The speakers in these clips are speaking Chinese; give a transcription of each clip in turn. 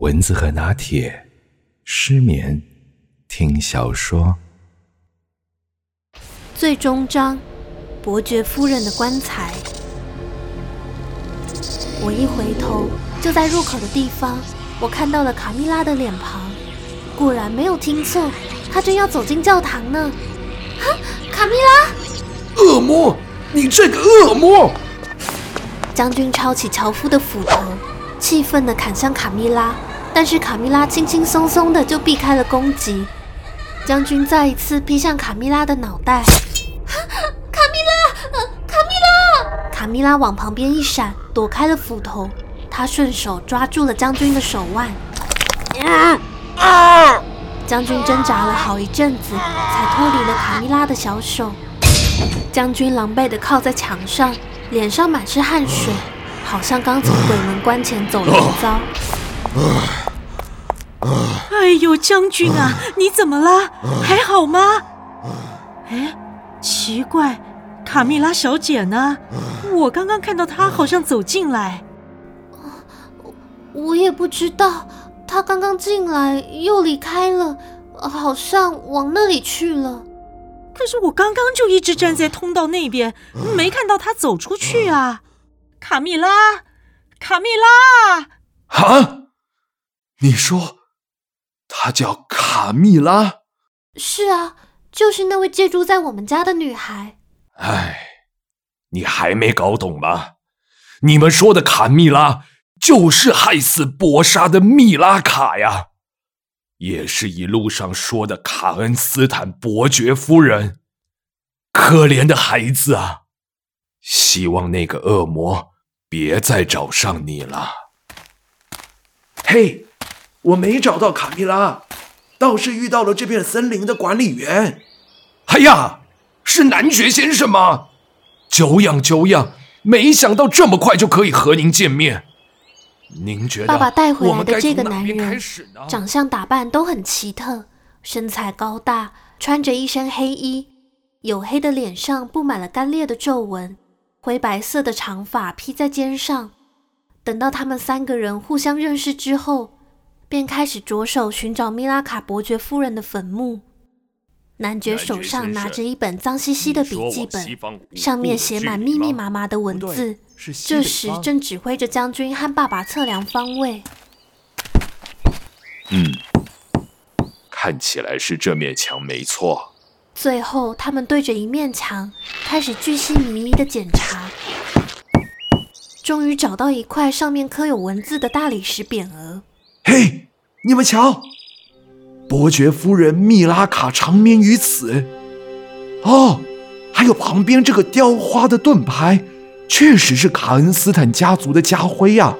蚊子和拿铁，失眠听小说。最终章，伯爵夫人的棺材。我一回头，就在入口的地方，我看到了卡蜜拉的脸庞。果然没有听错，她正要走进教堂呢。啊，卡蜜拉！恶魔，你这个恶魔！将军抄起樵夫的斧头，气愤地砍向卡蜜拉。但是卡蜜拉轻轻松松的就避开了攻击，将军再一次劈向卡蜜拉的脑袋。卡蜜拉，呃，卡蜜拉！卡蜜拉往旁边一闪，躲开了斧头。他顺手抓住了将军的手腕。啊啊！将军挣扎了好一阵子，才脱离了卡蜜拉的小手。将军狼狈地靠在墙上，脸上满是汗水，好像刚从鬼门关前走了一遭。哎呦，将军啊，你怎么了？还好吗？哎，奇怪，卡蜜拉小姐呢？我刚刚看到她好像走进来。我也不知道，她刚刚进来又离开了，好像往那里去了。可是我刚刚就一直站在通道那边，没看到她走出去啊。卡蜜拉，卡蜜拉！啊？你说，她叫卡蜜拉？是啊，就是那位借住在我们家的女孩。哎，你还没搞懂吗？你们说的卡蜜拉，就是害死博莎的蜜拉卡呀，也是一路上说的卡恩斯坦伯爵夫人。可怜的孩子啊，希望那个恶魔别再找上你了。嘿。我没找到卡蜜拉，倒是遇到了这片森林的管理员。哎呀，是男爵先生吗？久仰久仰，没想到这么快就可以和您见面。您觉得爸爸带回来的这个男人，长相打扮都很奇特，身材高大，穿着一身黑衣，黝黑的脸上布满了干裂的皱纹，灰白色的长发披在肩上。等到他们三个人互相认识之后。便开始着手寻找米拉卡伯爵夫人的坟墓。男爵手上拿着一本脏兮兮的笔记本，上面写满密密麻麻的文字。这时正指挥着将军和爸爸测量方位。嗯，看起来是这面墙没错。最后，他们对着一面墙开始巨细靡遗的检查，终于找到一块上面刻有文字的大理石匾额。嘿，你们瞧，伯爵夫人密拉卡长眠于此。哦，还有旁边这个雕花的盾牌，确实是卡恩斯坦家族的家徽呀。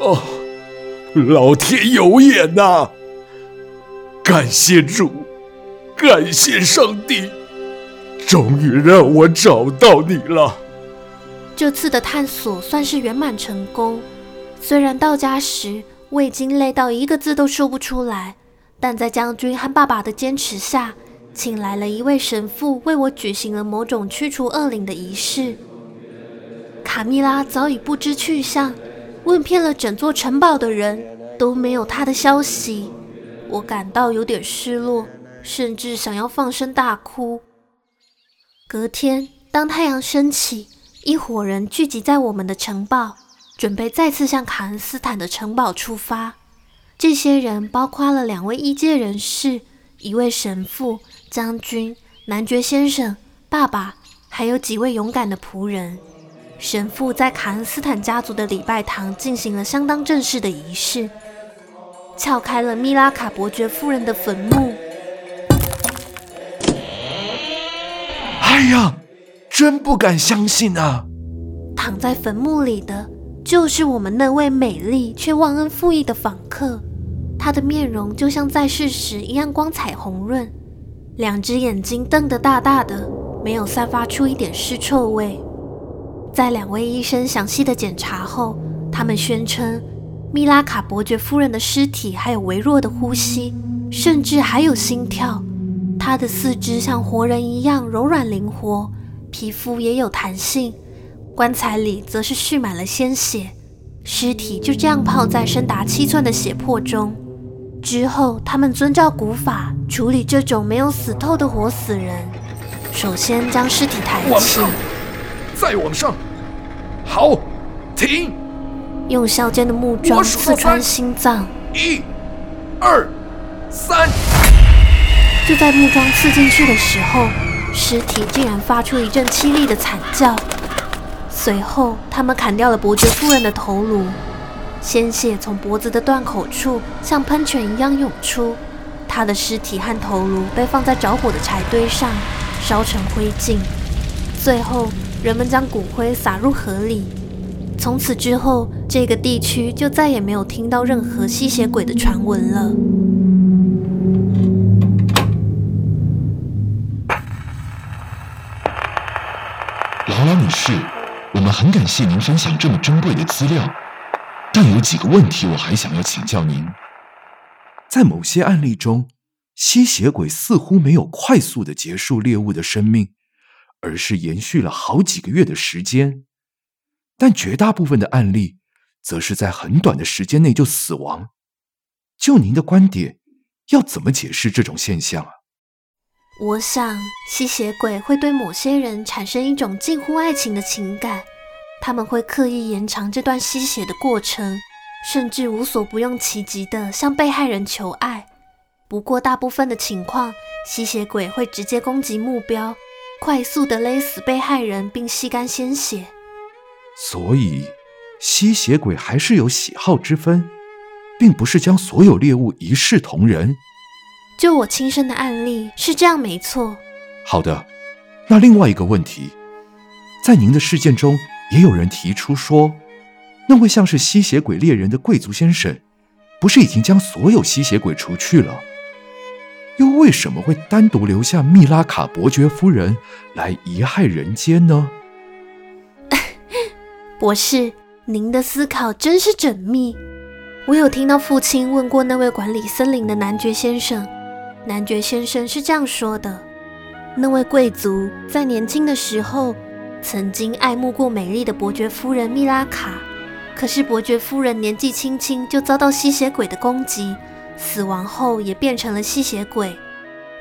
哦，老天有眼呐！感谢主，感谢上帝，终于让我找到你了。这次的探索算是圆满成功，虽然到家时。我已经累到一个字都说不出来，但在将军和爸爸的坚持下，请来了一位神父为我举行了某种驱除恶灵的仪式。卡蜜拉早已不知去向，问遍了整座城堡的人都没有她的消息，我感到有点失落，甚至想要放声大哭。隔天，当太阳升起，一伙人聚集在我们的城堡。准备再次向卡恩斯坦的城堡出发。这些人包括了两位医界人士、一位神父、将军、男爵先生、爸爸，还有几位勇敢的仆人。神父在卡恩斯坦家族的礼拜堂进行了相当正式的仪式，撬开了米拉卡伯爵夫人的坟墓。哎呀，真不敢相信啊！躺在坟墓里的。就是我们那位美丽却忘恩负义的访客，她的面容就像在世时一样光彩红润，两只眼睛瞪得大大的，没有散发出一点尸臭味。在两位医生详细的检查后，他们宣称，米拉卡伯爵夫人的尸体还有微弱的呼吸，甚至还有心跳。她的四肢像活人一样柔软灵活，皮肤也有弹性。棺材里则是蓄满了鲜血，尸体就这样泡在深达七寸的血泊中。之后，他们遵照古法处理这种没有死透的活死人。首先将尸体抬起，再往上，好，停。用削尖的木桩刺穿心脏，一、二、三。就在木桩刺进去的时候，尸体竟然发出一阵凄厉的惨叫。随后，他们砍掉了伯爵夫人的头颅，鲜血从脖子的断口处像喷泉一样涌出。她的尸体和头颅被放在着火的柴堆上，烧成灰烬。最后，人们将骨灰撒入河里。从此之后，这个地区就再也没有听到任何吸血鬼的传闻了。劳拉女士，们很感谢您分享这么珍贵的资料，但有几个问题我还想要请教您。在某些案例中，吸血鬼似乎没有快速的结束猎物的生命，而是延续了好几个月的时间；但绝大部分的案例，则是在很短的时间内就死亡。就您的观点，要怎么解释这种现象啊？我想，吸血鬼会对某些人产生一种近乎爱情的情感，他们会刻意延长这段吸血的过程，甚至无所不用其极地向被害人求爱。不过，大部分的情况，吸血鬼会直接攻击目标，快速地勒死被害人并吸干鲜血。所以，吸血鬼还是有喜好之分，并不是将所有猎物一视同仁。就我亲身的案例是这样，没错。好的，那另外一个问题，在您的事件中，也有人提出说，那位像是吸血鬼猎人的贵族先生，不是已经将所有吸血鬼除去了？又为什么会单独留下密拉卡伯爵夫人来遗害人间呢？博士，您的思考真是缜密。我有听到父亲问过那位管理森林的男爵先生。男爵先生是这样说的：那位贵族在年轻的时候曾经爱慕过美丽的伯爵夫人米拉卡，可是伯爵夫人年纪轻轻就遭到吸血鬼的攻击，死亡后也变成了吸血鬼。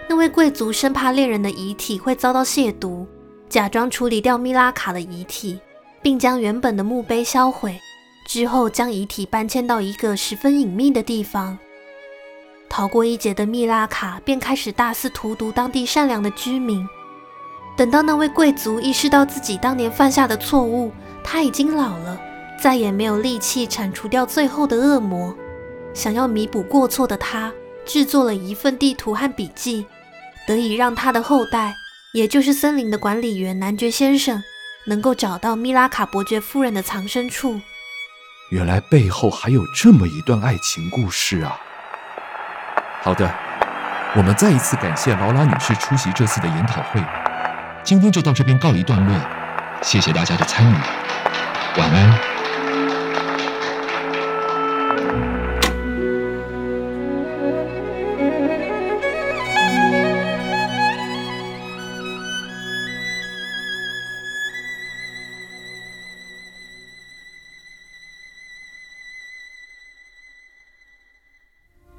那位贵族生怕恋人的遗体会遭到亵渎，假装处理掉米拉卡的遗体，并将原本的墓碑销毁，之后将遗体搬迁到一个十分隐秘的地方。逃过一劫的米拉卡便开始大肆荼毒当地善良的居民。等到那位贵族意识到自己当年犯下的错误，他已经老了，再也没有力气铲除掉最后的恶魔。想要弥补过错的他，制作了一份地图和笔记，得以让他的后代，也就是森林的管理员男爵先生，能够找到米拉卡伯爵夫人的藏身处。原来背后还有这么一段爱情故事啊！好的，我们再一次感谢劳拉女士出席这次的研讨会。今天就到这边告一段落，谢谢大家的参与，晚安。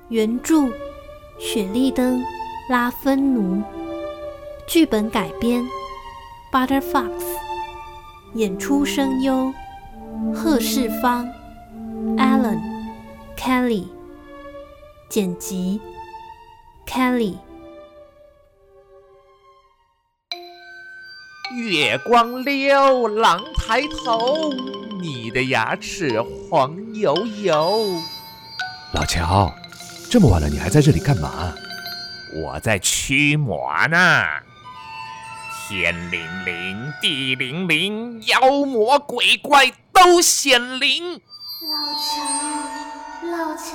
原著。雪莉灯·拉芬奴，剧本改编，Butter Fox，演出声优，贺世芳，Alan，Kelly，剪辑，Kelly。月光溜，狼抬头，你的牙齿黄油油。老乔。这么晚了，你还在这里干嘛？我在驱魔呢。天灵灵，地灵灵，妖魔鬼怪都显灵。老乔，老乔，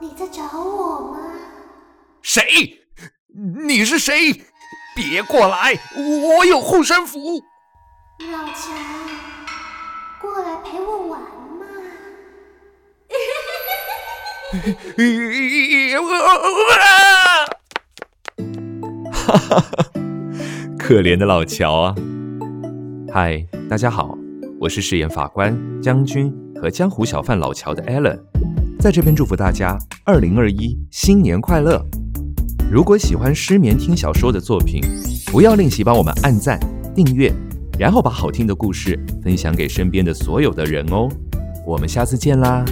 你在找我吗？谁？你是谁？别过来，我有护身符。老乔，过来陪我玩嘛。哈哈哈，可怜的老乔啊！嗨，大家好，我是饰演法官、将军和江湖小贩老乔的 Alan，在这边祝福大家二零二一新年快乐。如果喜欢失眠听小说的作品，不要吝惜帮我们按赞、订阅，然后把好听的故事分享给身边的所有的人哦。我们下次见啦！